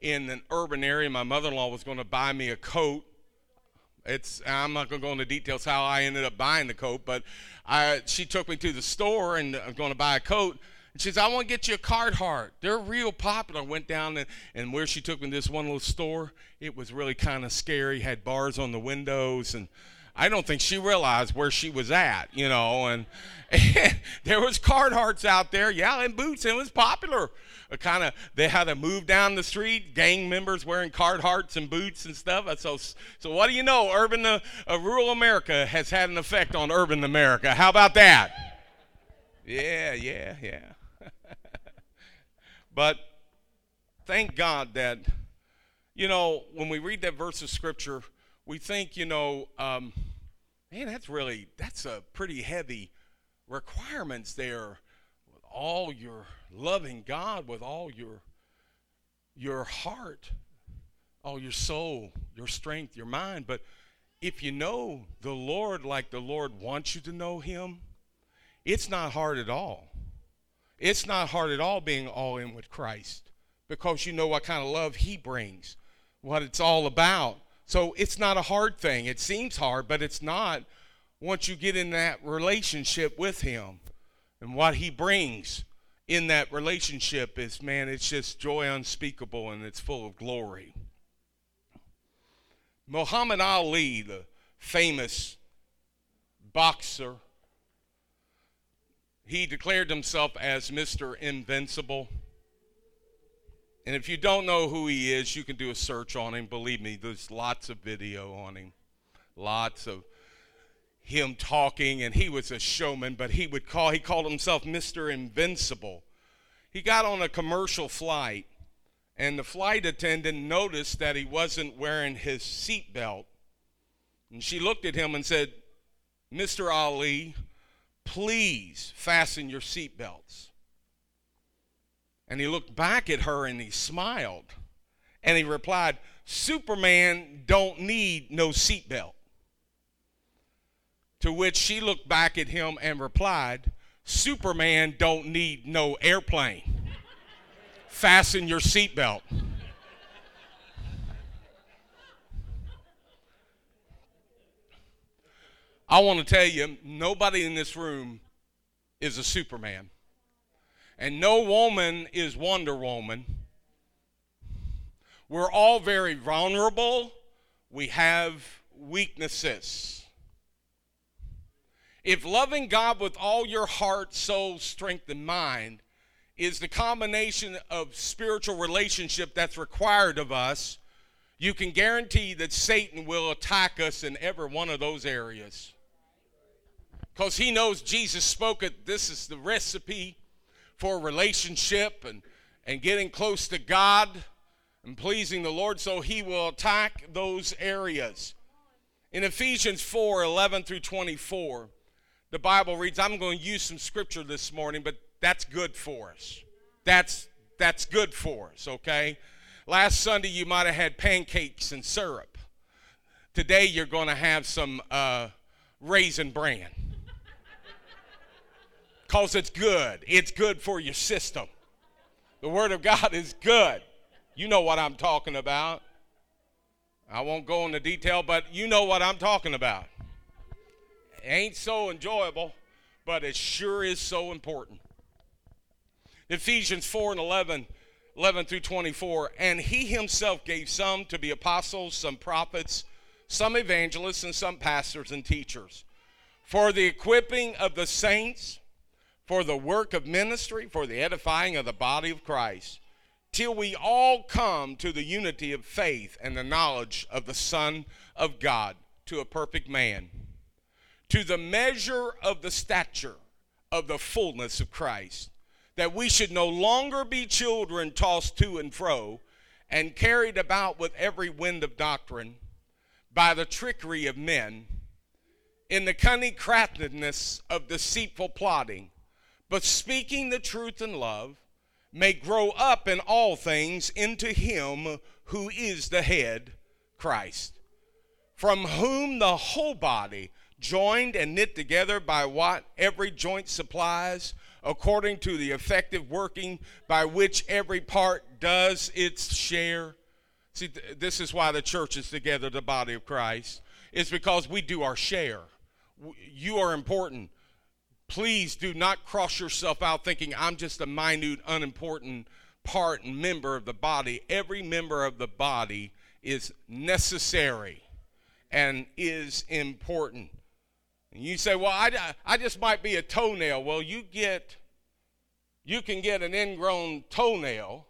in an urban area. My mother-in-law was going to buy me a coat. It's I'm not going to go into details how I ended up buying the coat, but I, she took me to the store and uh, I'm going to buy a coat. And she says, I want to get you a Carhartt. They're real popular. I went down and, and where she took me to this one little store, it was really kind of scary. Had bars on the windows and I don't think she realized where she was at, you know. And, and there was Carhartts out there, yeah, and boots. And it was popular. Kind of, they had to move down the street, gang members wearing Carhartts and boots and stuff. So, so what do you know? Urban, uh, uh, rural America has had an effect on urban America. How about that? Yeah, yeah, yeah. but thank God that, you know, when we read that verse of scripture, we think, you know, um, man, that's really that's a pretty heavy requirements there. With all your loving God, with all your your heart, all your soul, your strength, your mind. But if you know the Lord like the Lord wants you to know Him, it's not hard at all. It's not hard at all being all in with Christ because you know what kind of love He brings, what it's all about. So it's not a hard thing. It seems hard, but it's not once you get in that relationship with Him. And what He brings in that relationship is, man, it's just joy unspeakable and it's full of glory. Muhammad Ali, the famous boxer, he declared himself as Mr. Invincible. And if you don't know who he is, you can do a search on him. Believe me, there's lots of video on him. Lots of him talking, and he was a showman, but he would call, he called himself Mr. Invincible. He got on a commercial flight, and the flight attendant noticed that he wasn't wearing his seatbelt. And she looked at him and said, Mr. Ali, please fasten your seatbelts. And he looked back at her and he smiled. And he replied, Superman don't need no seatbelt. To which she looked back at him and replied, Superman don't need no airplane. Fasten your seatbelt. I want to tell you, nobody in this room is a Superman. And no woman is Wonder Woman. We're all very vulnerable. We have weaknesses. If loving God with all your heart, soul, strength, and mind is the combination of spiritual relationship that's required of us, you can guarantee that Satan will attack us in every one of those areas. Because he knows Jesus spoke it. This is the recipe for relationship and, and getting close to God and pleasing the Lord, so he will attack those areas. In Ephesians 4 11 through 24, the Bible reads, I'm going to use some scripture this morning, but that's good for us. That's, that's good for us, okay? Last Sunday, you might have had pancakes and syrup. Today, you're going to have some uh, raisin bran because it's good. It's good for your system. The Word of God is good. You know what I'm talking about. I won't go into detail, but you know what I'm talking about. It ain't so enjoyable, but it sure is so important. Ephesians 4 and 11, 11 through 24. And he himself gave some to be apostles, some prophets, some evangelists, and some pastors and teachers for the equipping of the saints for the work of ministry, for the edifying of the body of Christ, till we all come to the unity of faith and the knowledge of the Son of God, to a perfect man, to the measure of the stature of the fullness of Christ, that we should no longer be children tossed to and fro and carried about with every wind of doctrine by the trickery of men, in the cunning craftiness of deceitful plotting but speaking the truth in love may grow up in all things into him who is the head, Christ, from whom the whole body, joined and knit together by what every joint supplies, according to the effective working by which every part does its share. See, th- this is why the church is together, the body of Christ. It's because we do our share. W- You are important. Please do not cross yourself out thinking I'm just a minute, unimportant part and member of the body. Every member of the body is necessary and is important. And you say, well, I, I just might be a toenail. Well, you get, you can get an ingrown toenail.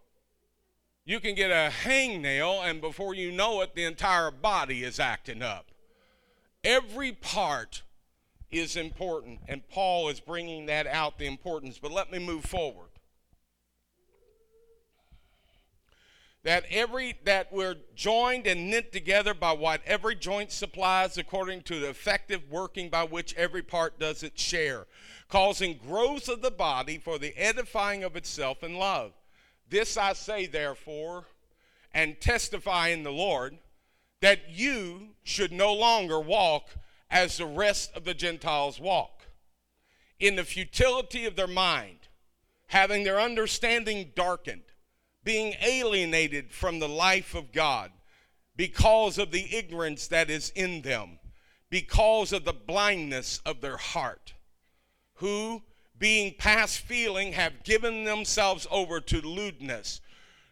You can get a hangnail, and before you know it, the entire body is acting up. Every part is important, and Paul is bringing that out, the importance. But let me move forward. That every that we're joined and knit together by what every joint supplies according to the effective working by which every part does its share causing growth of the body for the edifying of itself in love. This i say therefore and testify in the lord that you should no longer walk as the rest of the gentiles walk. In the futility of their mind having their understanding darkened being alienated from the life of God because of the ignorance that is in them, because of the blindness of their heart, who, being past feeling, have given themselves over to lewdness,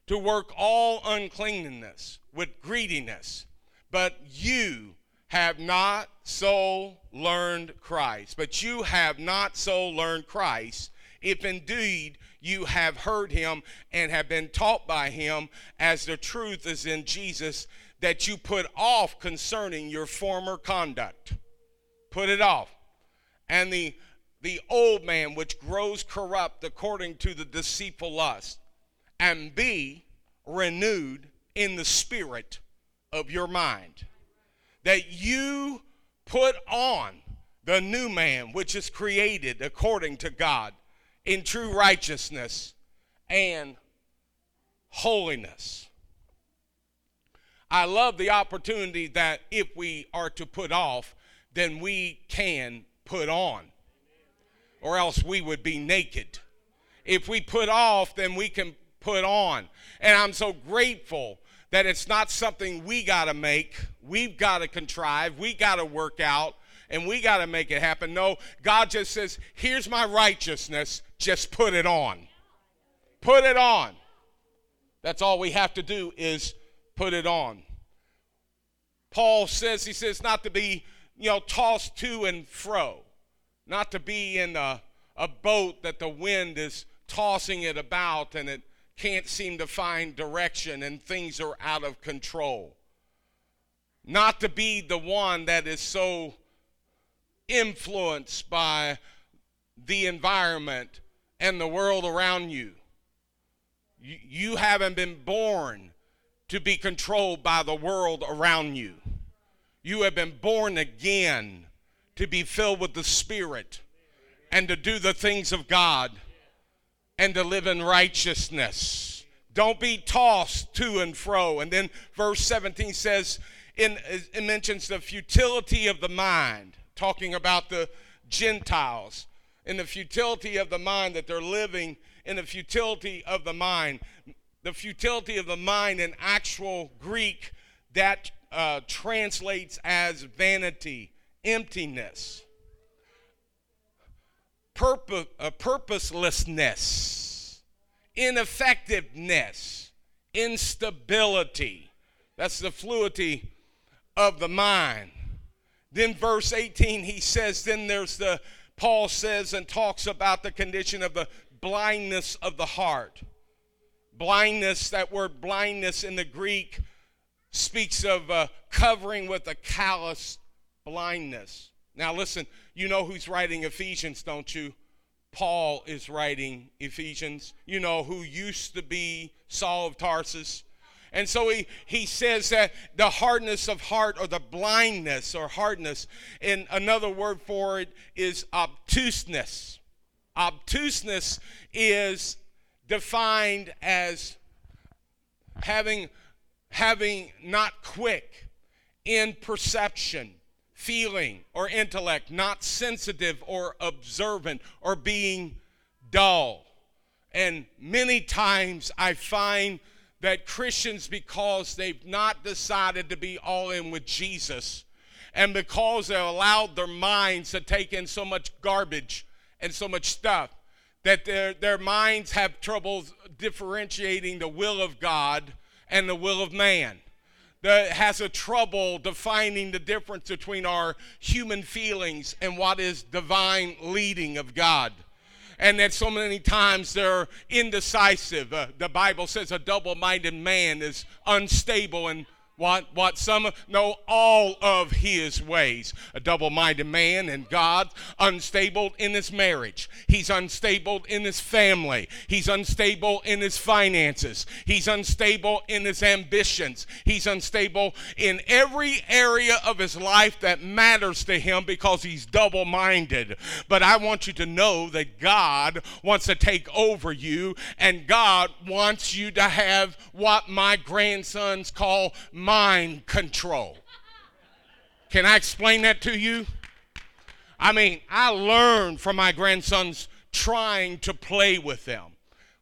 to work all uncleanness with greediness. But you have not so learned Christ. But you have not so learned Christ, if indeed you have heard him and have been taught by him, as the truth is in Jesus, that you put off concerning your former conduct. Put it off. And the the old man which grows corrupt according to the deceitful lust, and be renewed in the spirit of your mind. That you put on the new man which is created according to God in true righteousness and holiness. I love the opportunity that if we are to put off, then we can put on, or else we would be naked. If we put off, then we can put on. And I'm so grateful that it's not something we got to make, we've got to contrive, we got to work out, and we got to make it happen. No, God just says, Here's my righteousness, just put it on. Put it on. That's all we have to do is put it on. Paul says, he says, not to be, you know, tossed to and fro, not to be in a, a boat that the wind is tossing it about and it can't seem to find direction and things are out of control. Not to be the one that is so influenced by the environment and the world around you. you. Haven't been born to be controlled by the world around you. You have been born again to be filled with the Spirit and to do the things of God and to live in righteousness. Don't be tossed to and fro. And then verse 17 says, in, it mentions the futility of the mind, talking about the Gentiles in the futility of the mind that they're living in the futility of the mind. The futility of the mind in actual Greek that uh, translates as vanity, emptiness, purpose, uh, purposelessness, ineffectiveness, instability. That's the fluidity of the mind. Then, verse 18, he says, then there's the Paul says and talks about the condition of the blindness of the heart. Blindness, that word blindness in the Greek speaks of uh, covering with a callous blindness. Now, listen, you know who's writing Ephesians, don't you? Paul is writing Ephesians. You know who used to be Saul of Tarsus. And so he, he says that the hardness of heart or the blindness or hardness, and another word for it is obtuseness. Obtuseness is defined as having, having not quick in perception, feeling, or intellect, not sensitive or observant, or being dull. And many times I find that Christians, because they've not decided to be all in with Jesus, and because they allowed their minds to take in so much garbage and so much stuff, that their, their minds have trouble differentiating the will of God and the will of man. That has a trouble defining the difference between our human feelings and what is divine leading of God and that so many times they're indecisive. Uh, the Bible says a double minded man is unstable and what, what some know all of his ways. A double minded man and God, unstable in his marriage. He's unstable in his family. He's unstable in his finances. He's unstable in his ambitions. He's unstable in every area of his life that matters to him because he's double minded. But I want you to know that God wants to take over you, and God wants you to have what my grandsons call mind control. Can I explain that to you? I mean, I learned from my grandsons trying to play with them.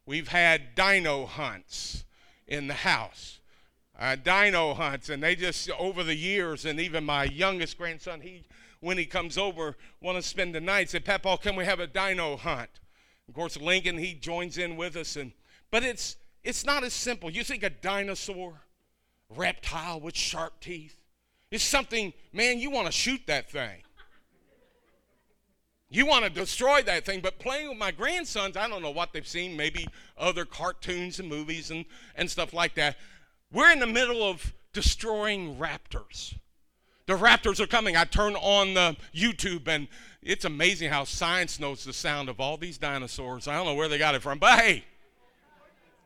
We've had dino hunts in the house. Uh, dino hunts, and they just over the years, and even my youngest grandson, he when he comes over, want to spend the night. Say, Papa, can we have a dino hunt? Of course, Lincoln he joins in with us, and but it's it's not as simple. You think a dinosaur, reptile with sharp teeth. It's something, man, you want to shoot that thing. You want to destroy that thing, but playing with my grandsons, I don't know what they've seen, maybe other cartoons and movies and, and stuff like that. We're in the middle of destroying raptors. The raptors are coming. I turn on the YouTube and it's amazing how science knows the sound of all these dinosaurs. I don't know where they got it from, but hey,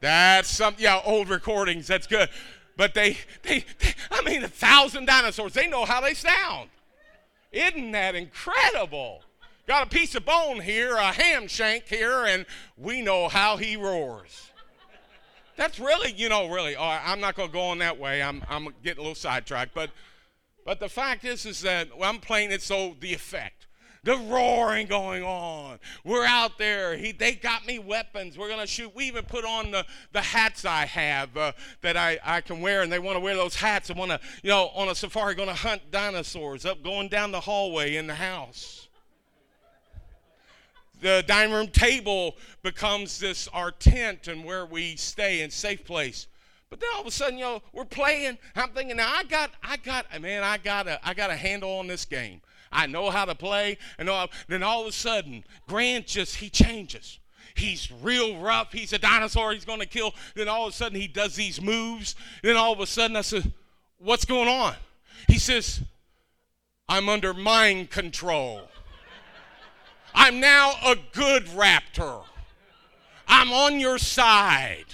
that's some yeah, old recordings. That's good. But they, they, they, I mean, a thousand dinosaurs, they know how they sound. Isn't that incredible? Got a piece of bone here, a ham shank here, and we know how he roars. That's really, you know, really, oh, I'm not going to go on that way. I'm, I'm getting a little sidetracked. But, but the fact is, is that I'm playing it so the effect the roaring going on. We're out there. He, they got me weapons. We're going to shoot. We even put on the, the hats I have uh, that I, I can wear, and they want to wear those hats and want to, you know, on a safari, going to hunt dinosaurs up going down the hallway in the house. The dining room table becomes this our tent and where we stay in safe place. But then all of a sudden, you know, we're playing. I'm thinking, now I got, I got, man, I got a, I got a handle on this game. I know how to play. And then all of a sudden, Grant just, he changes. He's real rough. He's a dinosaur. He's going to kill. Then all of a sudden, he does these moves. Then all of a sudden, I said, What's going on? He says, I'm under mind control. I'm now a good raptor. I'm on your side.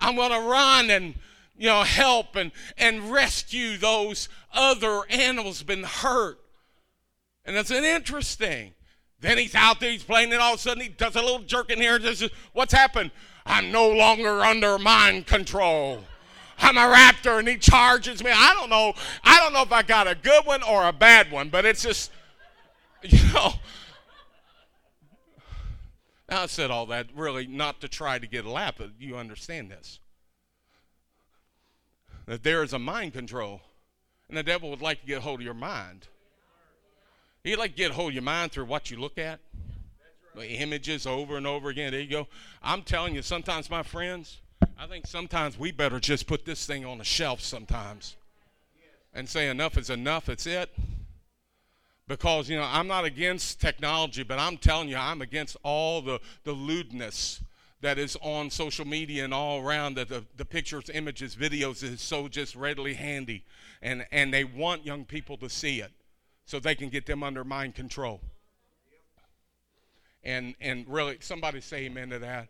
I'm going to run and you know help and and rescue those other animals been hurt. And it's an interesting. Then he's out there, he's playing, and all of a sudden he does a little jerk in here says, What's happened? I'm no longer under mind control. I'm a raptor, and he charges me. I don't know. I don't know if I got a good one or a bad one, but it's just, you know. Now I said all that really not to try to get a laugh, but you understand this. That there is a mind control, and the devil would like to get hold of your mind. He'd like get a hold of your mind through what you look at. Right. Images over and over again. There you go. I'm telling you, sometimes, my friends, I think sometimes we better just put this thing on the shelf sometimes and say enough is enough. It's it. Because, you know, I'm not against technology, but I'm telling you, I'm against all the, the lewdness that is on social media and all around that the, the pictures, images, videos is so just readily handy. And, and they want young people to see it so they can get them under mind control. And and really, somebody say amen to that.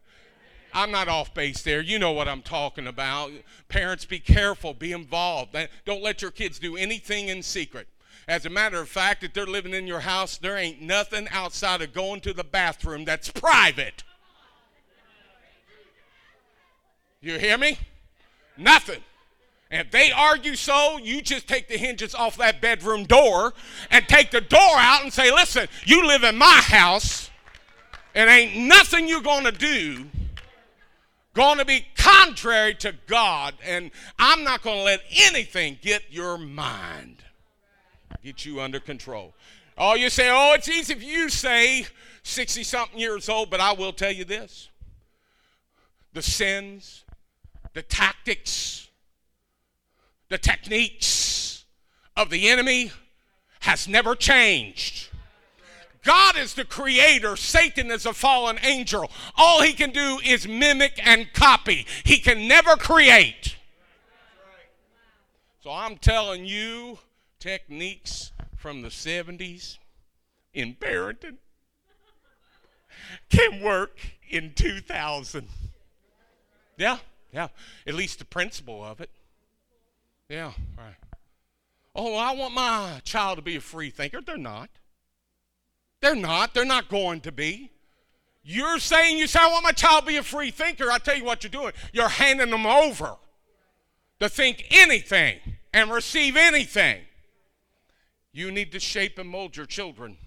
I'm not off base there. You know what I'm talking about. Parents, be careful, be involved. Don't let your kids do anything in secret. As a matter of fact, if they're living in your house, there ain't nothing outside of going to the bathroom that's private. You hear me? Nothing. And if they argue so, you just take the hinges off that bedroom door and take the door out and say, listen, you live in my house, and ain't nothing you're going to do going to be contrary to God. And I'm not going to let anything get your mind, get you under control. Oh, you say, oh, it's easy if you say 60 something years old, but I will tell you this the sins, the tactics, the techniques of the enemy has never changed. God is the creator. Satan is a fallen angel. All he can do is mimic and copy. He can never create. So I'm telling you, techniques from the 70s in Barrington can work in 2000. Yeah, yeah. At least the principle of it. Yeah, right. Oh, I want my child to be a free thinker. They're not. They're not. They're not going to be. You're saying, you say, I want my child to be a free thinker. I tell you what you're doing. You're handing them over to think anything and receive anything. You need to shape and mold your children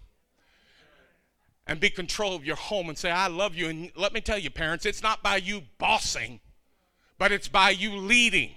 and be control of your home and say, I love you. And let me tell you, parents, it's not by you bossing, but it's by you leading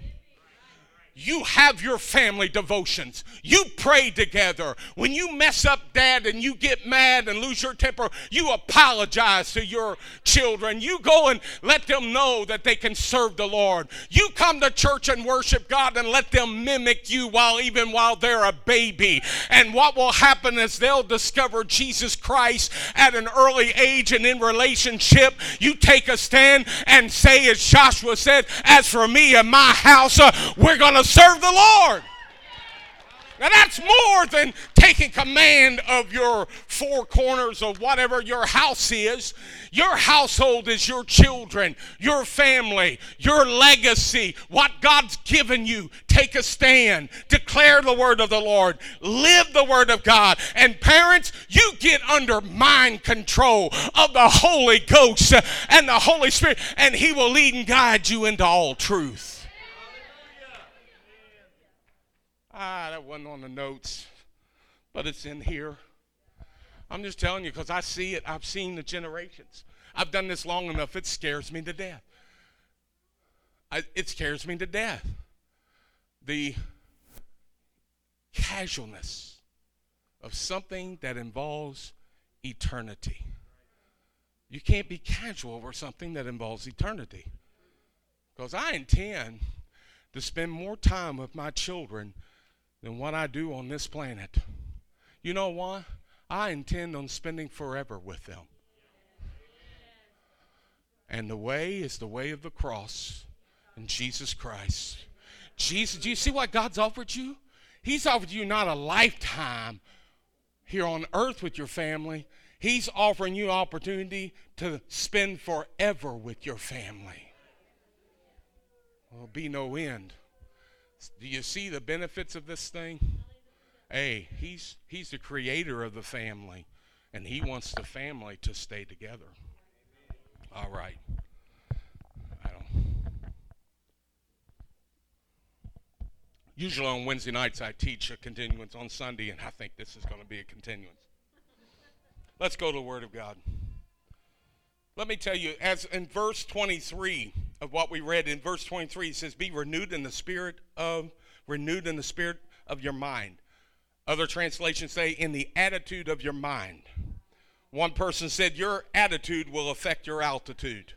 you have your family devotions. You pray together. When you mess up, dad, and you get mad and lose your temper, you apologize to your children. You go and let them know that they can serve the Lord. You come to church and worship God and let them mimic you while even while they're a baby. And what will happen is they'll discover Jesus Christ at an early age and in relationship. You take a stand and say, as Joshua said, as for me and my house, uh, we're going to serve the Lord. Now that's more than taking command of your four corners of whatever your house is. Your household is your children, your family, your legacy, what God's given you. Take a stand, declare the word of the Lord, live the word of God. And parents, you get under mind control of the Holy Ghost and the Holy Spirit, and He will lead and guide you into all truth. Ah, that wasn't on the notes, but it's in here. I'm just telling you because I see it. I've seen the generations. I've done this long enough, it scares me to death. I, it scares me to death. The casualness of something that involves eternity. You can't be casual over something that involves eternity. Because I intend to spend more time with my children than what I do on this planet. You know why? I intend on spending forever with them. And the way is the way of the cross and Jesus Christ. Jesus, do you see what God's offered you? He's offered you not a lifetime here on earth with your family. He's offering you opportunity to spend forever with your family. There'll be no end. Do you see the benefits of this thing? Hey, he's he's the creator of the family, and he wants the family to stay together. All right. I don't. Usually on Wednesday nights I teach a continuance on Sunday, and I think this is going to be a continuance. Let's go to the Word of God. Let me tell you, as in verse 23 of what we read in verse 23, it says, Be renewed in the spirit of renewed in the spirit of your mind. Other translations say, in the attitude of your mind. One person said, Your attitude will affect your altitude.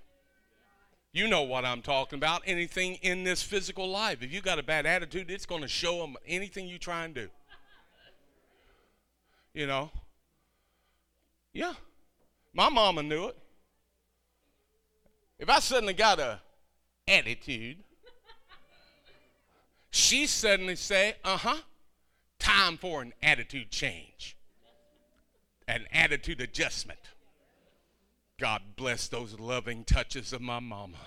You know what I'm talking about. Anything in this physical life. If you got a bad attitude, it's going to show them anything you try and do. You know? Yeah. My mama knew it. If I suddenly got a attitude, she suddenly say, "Uh-huh, time for an attitude change, an attitude adjustment." God bless those loving touches of my mama.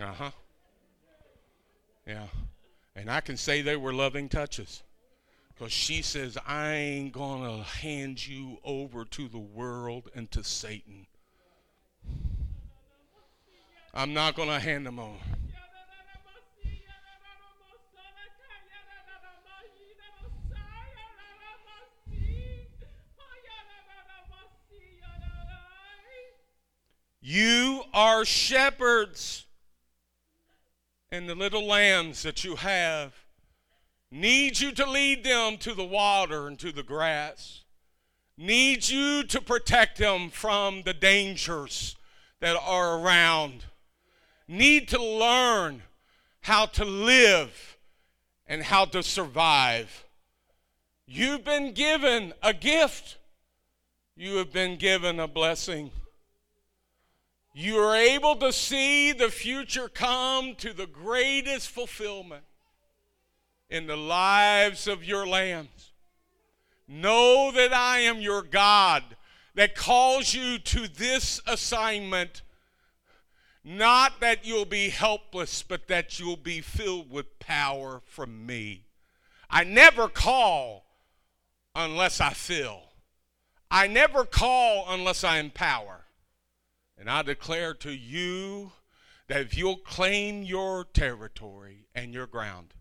Uh-huh. Yeah. And I can say they were loving touches. Because she says, I ain't going to hand you over to the world and to Satan. I'm not going to hand them over. You are shepherds. And the little lambs that you have need you to lead them to the water and to the grass. Need you to protect them from the dangers that are around. Need to learn how to live and how to survive. You've been given a gift. You have been given a blessing. You are able to see the future come to the greatest fulfillment in the lives of your lambs. Know that I am your God that calls you to this assignment, not that you'll be helpless, but that you'll be filled with power from me. I never call unless I fill. I never call unless I empower. And I declare to you that if you'll claim your territory and your ground,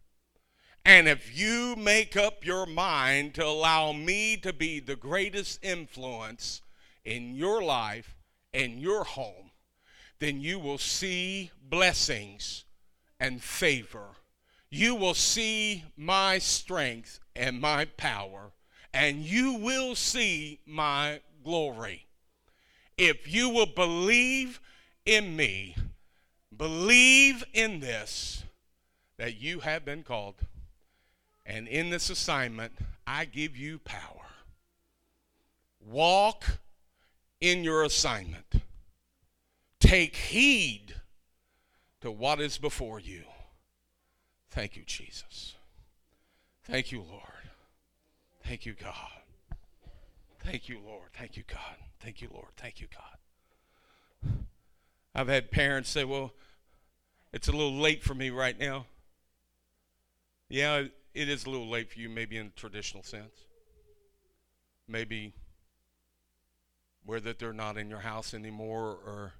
and if you make up your mind to allow me to be the greatest influence in your life and your home, then you will see blessings and favor. You will see my strength and my power and you will see my glory. If you will believe in me, believe in this, that you have been called, and in this assignment, I give you power. Walk in your assignment. Take heed to what is before you. Thank you, Jesus. Thank you, Lord. Thank you, God. Thank you, Lord. Thank you, God. Thank you, Lord. Thank you, God. I've had parents say, well, it's a little late for me right now. Yeah, it is a little late for you, maybe in a traditional sense. Maybe where that they're not in your house anymore or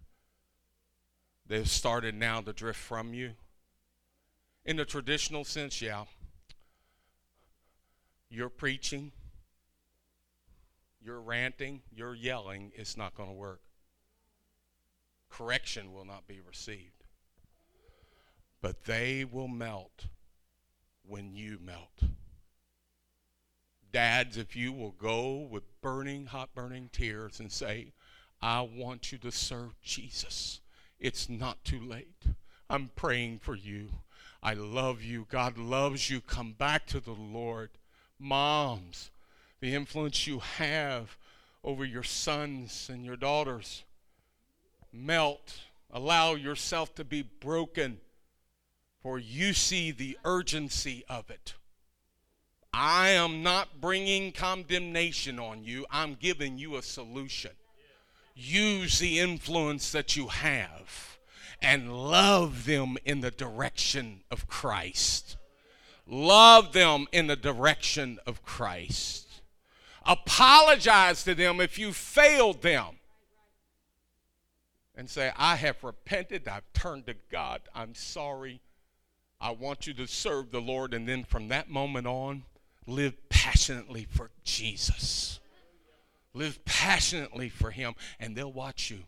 they've started now to drift from you. In the traditional sense, yeah, you're preaching, you're ranting, you're yelling, it's not going to work. Correction will not be received. But they will melt when you melt. Dads, if you will go with burning, hot burning tears and say, I want you to serve Jesus, it's not too late. I'm praying for you. I love you. God loves you. Come back to the Lord moms, the influence you have over your sons and your daughters. Melt, allow yourself to be broken, for you see the urgency of it. I am not bringing condemnation on you, I'm giving you a solution. Use the influence that you have and love them in the direction of Christ. Love them in the direction of Christ. Apologize to them if you failed them. And say, I have repented. I've turned to God. I'm sorry. I want you to serve the Lord. And then from that moment on, live passionately for Jesus. Live passionately for Him, and they'll watch you.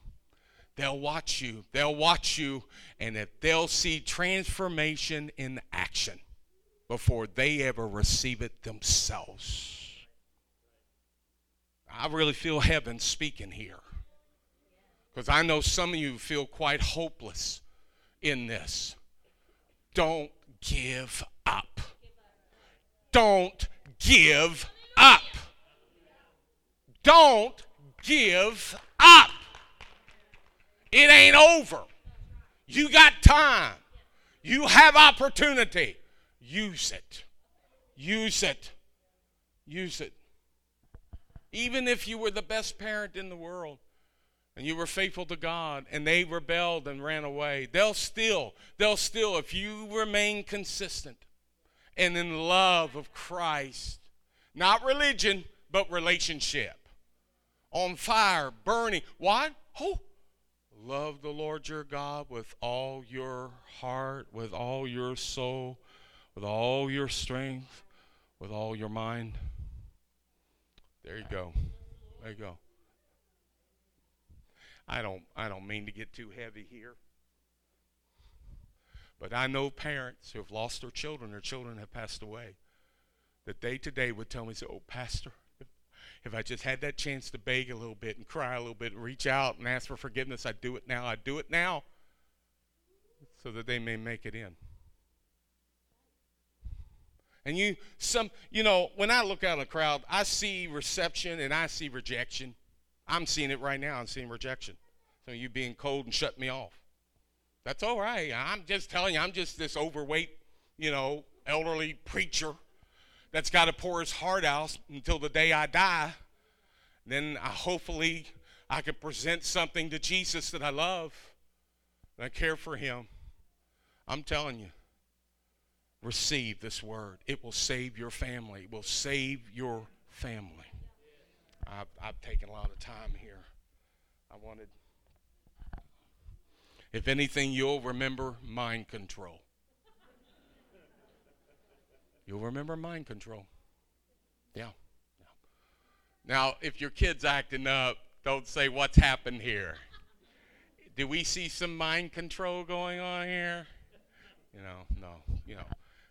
They'll watch you. They'll watch you, and if they'll see transformation in action before they ever receive it themselves. I really feel heaven speaking here. Because I know some of you feel quite hopeless in this. Don't give up. Don't give up. Don't give up. It ain't over. You got time. You have opportunity. Use it. Use it. Use it. Even if you were the best parent in the world and you were faithful to God and they rebelled and ran away, they'll still, they'll still, if you remain consistent and in love of Christ, not religion, but relationship, on fire, burning. What? Oh, love the Lord your God with all your heart, with all your soul with all your strength, with all your mind. There you go. There you go. I don't I don't mean to get too heavy here. But I know parents who have lost their children, their children have passed away, that they today would tell me, say, Oh, Pastor, if I just had that chance to beg a little bit and cry a little bit and reach out and ask for forgiveness, I'd do it now. I'd do it now so that they may make it in. And you some you know, when I look out in the crowd, I see reception and I see rejection. I'm seeing it right now. I'm seeing rejection. So you being cold and shut me off. That's all right. I'm just telling you, I'm just this overweight, you know, elderly preacher that's got to pour his heart out until the day I die. Then I, hopefully I can present something to Jesus that I love and I care for him. I'm telling you, receive this word. It will save your family. It will save your family. I've, I've taken a lot of time here. I wanted, if anything, you'll remember mind control. You'll remember mind control. Yeah. yeah. Now, if your kid's acting up, don't say, What's happened here? Do we see some mind control going on here? You know, no, you know,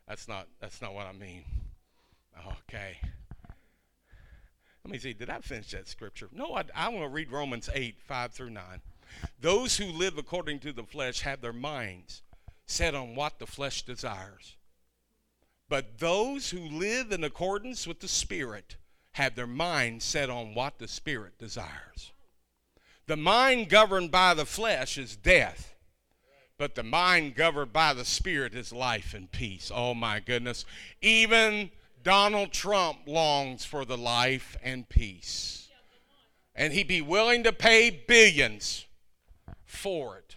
that's not that's not what I mean. Okay. Let me see. Did I finish that scripture? No, I, I want to read Romans 8, 5 through 9. Those who live according to the flesh have their minds set on what the flesh desires. But those who live in accordance with the Spirit have their mind set on what the Spirit desires. The mind governed by the flesh is death, but the mind governed by the Spirit is life and peace. Oh my goodness. Even Donald Trump longs for the life and peace. And he'd be willing to pay billions for it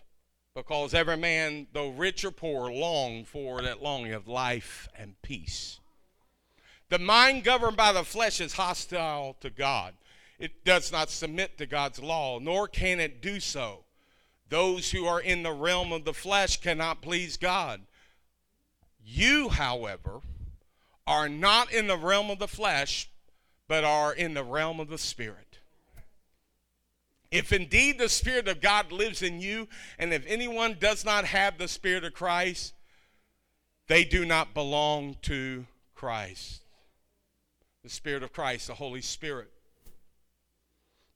because every man, though rich or poor, long for that longing of life and peace. The mind governed by the flesh is hostile to God. It does not submit to God's law, nor can it do so. Those who are in the realm of the flesh cannot please God. You, however, are not in the realm of the flesh, but are in the realm of the Spirit. If indeed the Spirit of God lives in you, and if anyone does not have the Spirit of Christ, they do not belong to Christ. The Spirit of Christ, the Holy Spirit.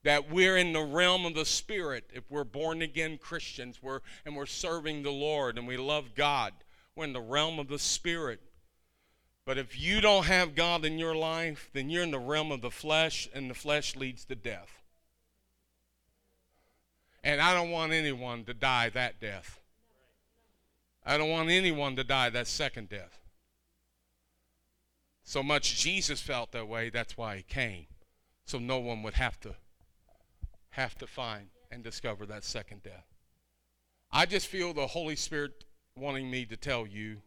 That we're in the realm of the Spirit if we're born again Christians we're, and we're serving the Lord and we love God. We're in the realm of the Spirit. But if you don't have God in your life, then you're in the realm of the flesh, and the flesh leads to death. And I don't want anyone to die that death. I don't want anyone to die that second death. So much Jesus felt that way, that's why he came. So no one would have to have to find and discover that second death. I just feel the Holy Spirit wanting me to tell you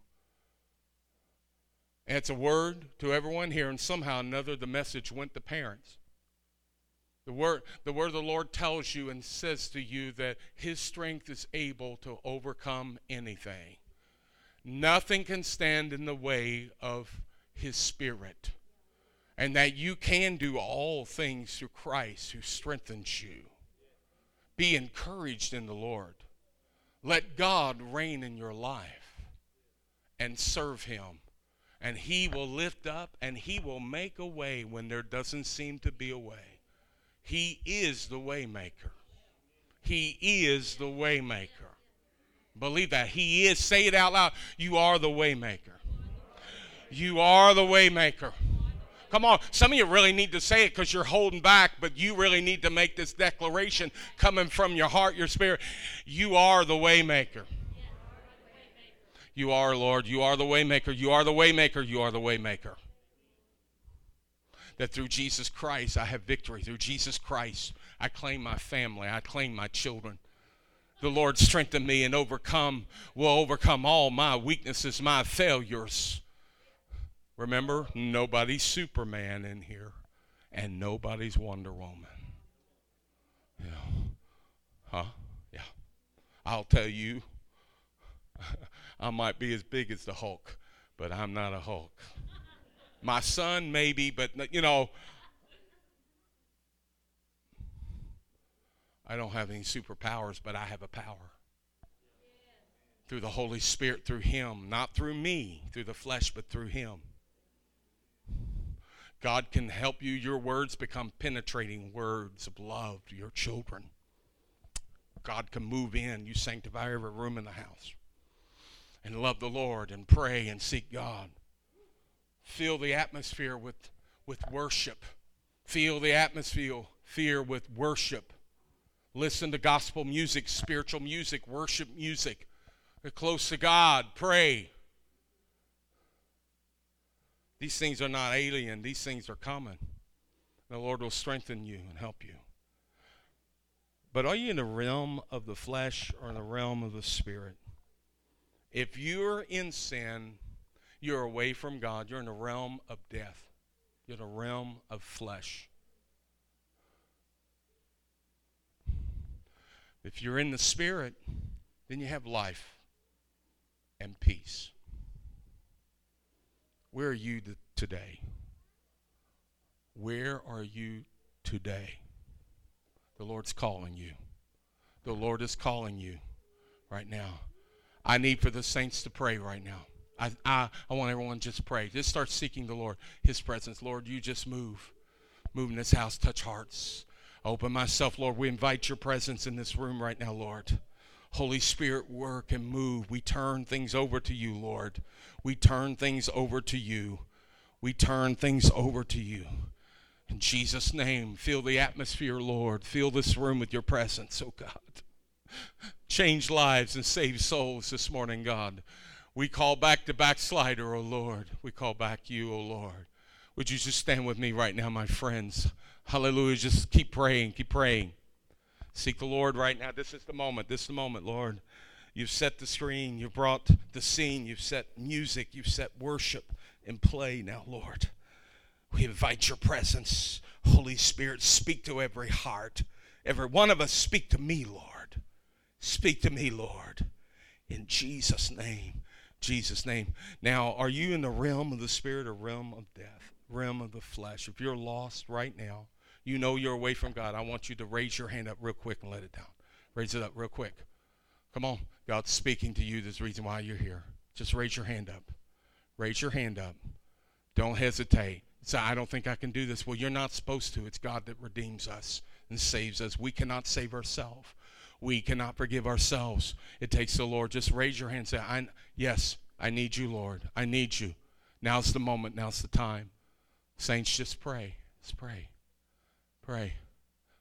and it's a word to everyone here, and somehow another the message went to parents. The word, the word of the Lord tells you and says to you that His strength is able to overcome anything. Nothing can stand in the way of His Spirit. And that you can do all things through Christ who strengthens you. Be encouraged in the Lord. Let God reign in your life and serve Him and he will lift up and he will make a way when there doesn't seem to be a way. He is the waymaker. He is the waymaker. Believe that. He is. Say it out loud. You are the waymaker. You are the waymaker. Come on. Some of you really need to say it because you're holding back, but you really need to make this declaration coming from your heart, your spirit. You are the waymaker. You are, Lord. You are the waymaker. You are the waymaker. You are the waymaker. That through Jesus Christ I have victory. Through Jesus Christ I claim my family. I claim my children. The Lord strengthen me and overcome will overcome all my weaknesses, my failures. Remember, nobody's Superman in here, and nobody's Wonder Woman. Yeah. Huh? Yeah. I'll tell you, I might be as big as the Hulk, but I'm not a Hulk. My son, maybe, but you know, I don't have any superpowers, but I have a power. Through the Holy Spirit, through Him, not through me, through the flesh, but through Him. God can help you. Your words become penetrating words of love to your children. God can move in. You sanctify every room in the house and love the Lord and pray and seek God. Fill the atmosphere with, with worship. Fill the atmosphere fear with worship. Listen to gospel music, spiritual music, worship music. Get close to God. Pray. These things are not alien, these things are common. The Lord will strengthen you and help you. But are you in the realm of the flesh or in the realm of the spirit? If you're in sin, you're away from God. You're in the realm of death. You're in the realm of flesh. If you're in the spirit, then you have life and peace. Where are you today? Where are you today? The Lord's calling you. The Lord is calling you right now. I need for the saints to pray right now. I, I, I want everyone to just pray. Just start seeking the Lord, His presence. Lord, you just move. Move in this house, touch hearts. open myself, Lord. We invite your presence in this room right now, Lord. Holy Spirit, work and move. We turn things over to you, Lord. We turn things over to you. We turn things over to you. In Jesus' name, feel the atmosphere, Lord. Fill this room with your presence, oh God. Change lives and save souls this morning, God. We call back the backslider, oh Lord. We call back you, oh Lord. Would you just stand with me right now, my friends? Hallelujah. Just keep praying, keep praying. Seek the Lord right now. This is the moment. This is the moment, Lord. You've set the screen, you've brought the scene, you've set music, you've set worship in play now, Lord. We invite your presence. Holy Spirit, speak to every heart. Every one of us, speak to me, Lord. Speak to me, Lord. In Jesus' name. Jesus' name. Now, are you in the realm of the spirit or realm of death? Realm of the flesh. If you're lost right now, you know you're away from God. I want you to raise your hand up real quick and let it down. Raise it up real quick. Come on. God's speaking to you. There's the reason why you're here. Just raise your hand up. Raise your hand up. Don't hesitate. Say, I don't think I can do this. Well, you're not supposed to. It's God that redeems us and saves us. We cannot save ourselves. We cannot forgive ourselves. It takes the Lord. Just raise your hand. Say, I, yes, I need you, Lord. I need you. Now's the moment. Now's the time. Saints, just pray. Let's pray. Pray.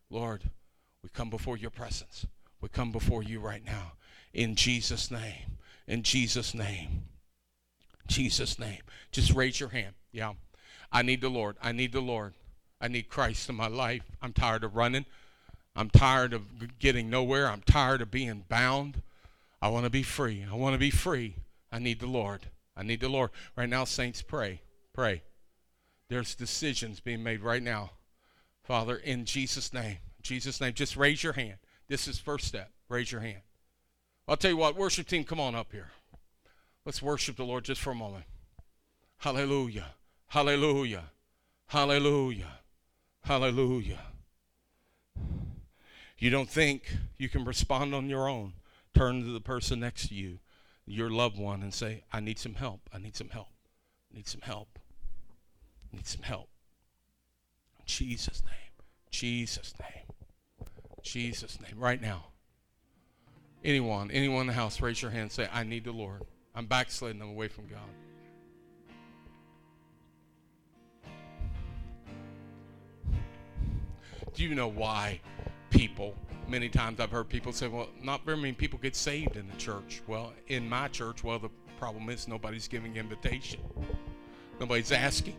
Lord, we come before your presence. We come before you right now. In Jesus' name. In Jesus' name. Jesus' name. Just raise your hand. Yeah. I need the Lord. I need the Lord. I need Christ in my life. I'm tired of running. I'm tired of getting nowhere. I'm tired of being bound. I want to be free. I want to be free. I need the Lord. I need the Lord. Right now, saints, pray. Pray. There's decisions being made right now. Father, in Jesus' name. Jesus' name. Just raise your hand. This is first step. Raise your hand. I'll tell you what, worship team, come on up here. Let's worship the Lord just for a moment. Hallelujah. Hallelujah. Hallelujah. Hallelujah. You don't think you can respond on your own. Turn to the person next to you, your loved one, and say, I need some help. I need some help. I need some help. I need some help. In Jesus' name. Jesus' name. Jesus' name. Right now. Anyone, anyone in the house, raise your hand. Say, I need the Lord. I'm backsliding. I'm away from God. Do you know why people, many times I've heard people say, well, not very many people get saved in the church. Well, in my church, well, the problem is nobody's giving invitation, nobody's asking.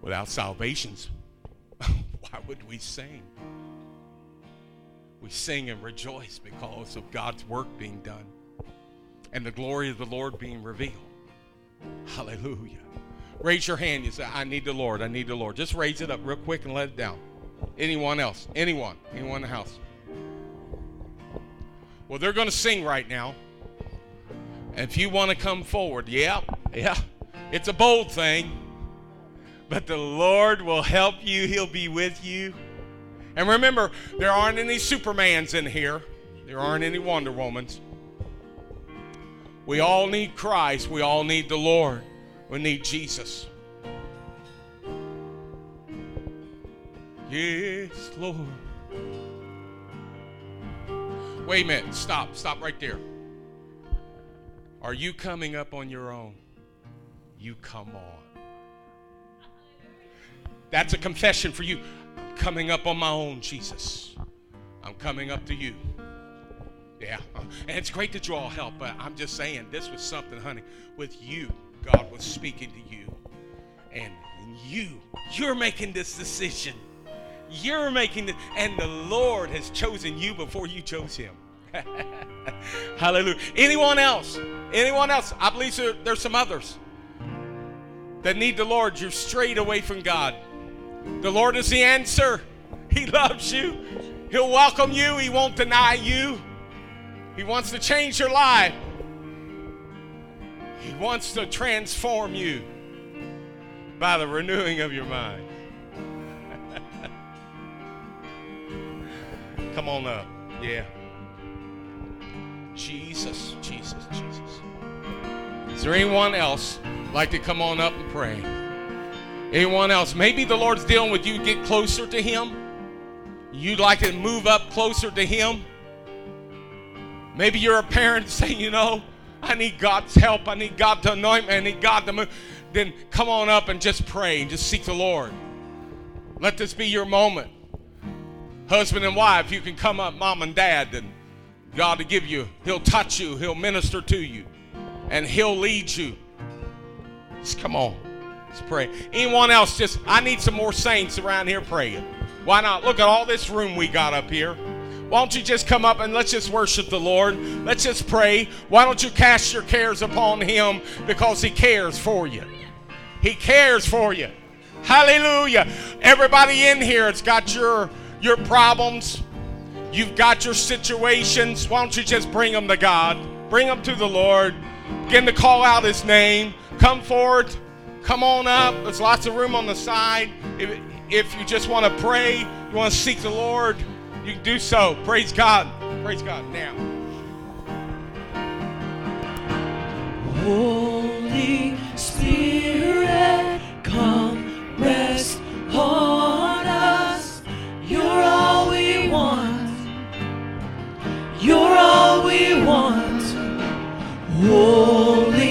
Without salvations, why would we sing? We sing and rejoice because of God's work being done and the glory of the Lord being revealed. Hallelujah. Raise your hand. You say, I need the Lord. I need the Lord. Just raise it up real quick and let it down. Anyone else? Anyone? Anyone in the house? Well, they're going to sing right now. If you want to come forward, yeah, yeah. It's a bold thing. but the Lord will help you. He'll be with you. And remember, there aren't any Supermans in here. There aren't any Wonder Womans. We all need Christ. We all need the Lord. We need Jesus. Yes, Lord. Wait a minute. Stop. Stop right there. Are you coming up on your own? You come on. That's a confession for you. I'm coming up on my own, Jesus. I'm coming up to you. Yeah. And it's great that you all help, but I'm just saying this was something, honey, with you. God was speaking to you. And you, you're making this decision. You're making it, and the Lord has chosen you before you chose him. Hallelujah. Anyone else? Anyone else? I believe there, there's some others that need the Lord. You're straight away from God. The Lord is the answer. He loves you. He'll welcome you. He won't deny you. He wants to change your life. He wants to transform you by the renewing of your mind. Come on up. Yeah. Jesus, Jesus, Jesus. Is there anyone else like to come on up and pray? Anyone else? Maybe the Lord's dealing with you. Get closer to Him. You'd like to move up closer to Him. Maybe you're a parent saying, you know, I need God's help. I need God to anoint me. I need God to move. Then come on up and just pray and just seek the Lord. Let this be your moment. Husband and wife, you can come up, mom and dad, and God to give you. He'll touch you. He'll minister to you. And He'll lead you. Just come on. Let's pray. Anyone else just, I need some more saints around here praying. Why not? Look at all this room we got up here. Why don't you just come up and let's just worship the Lord? Let's just pray. Why don't you cast your cares upon Him because He cares for you? He cares for you. Hallelujah. Everybody in here, it's got your your problems. You've got your situations. Why don't you just bring them to God? Bring them to the Lord. Begin to call out His name. Come forward. Come on up. There's lots of room on the side. If, if you just want to pray, you want to seek the Lord, you can do so. Praise God. Praise God now. Holy Spirit, come rest on us. You're all we want. You're all we want. Holy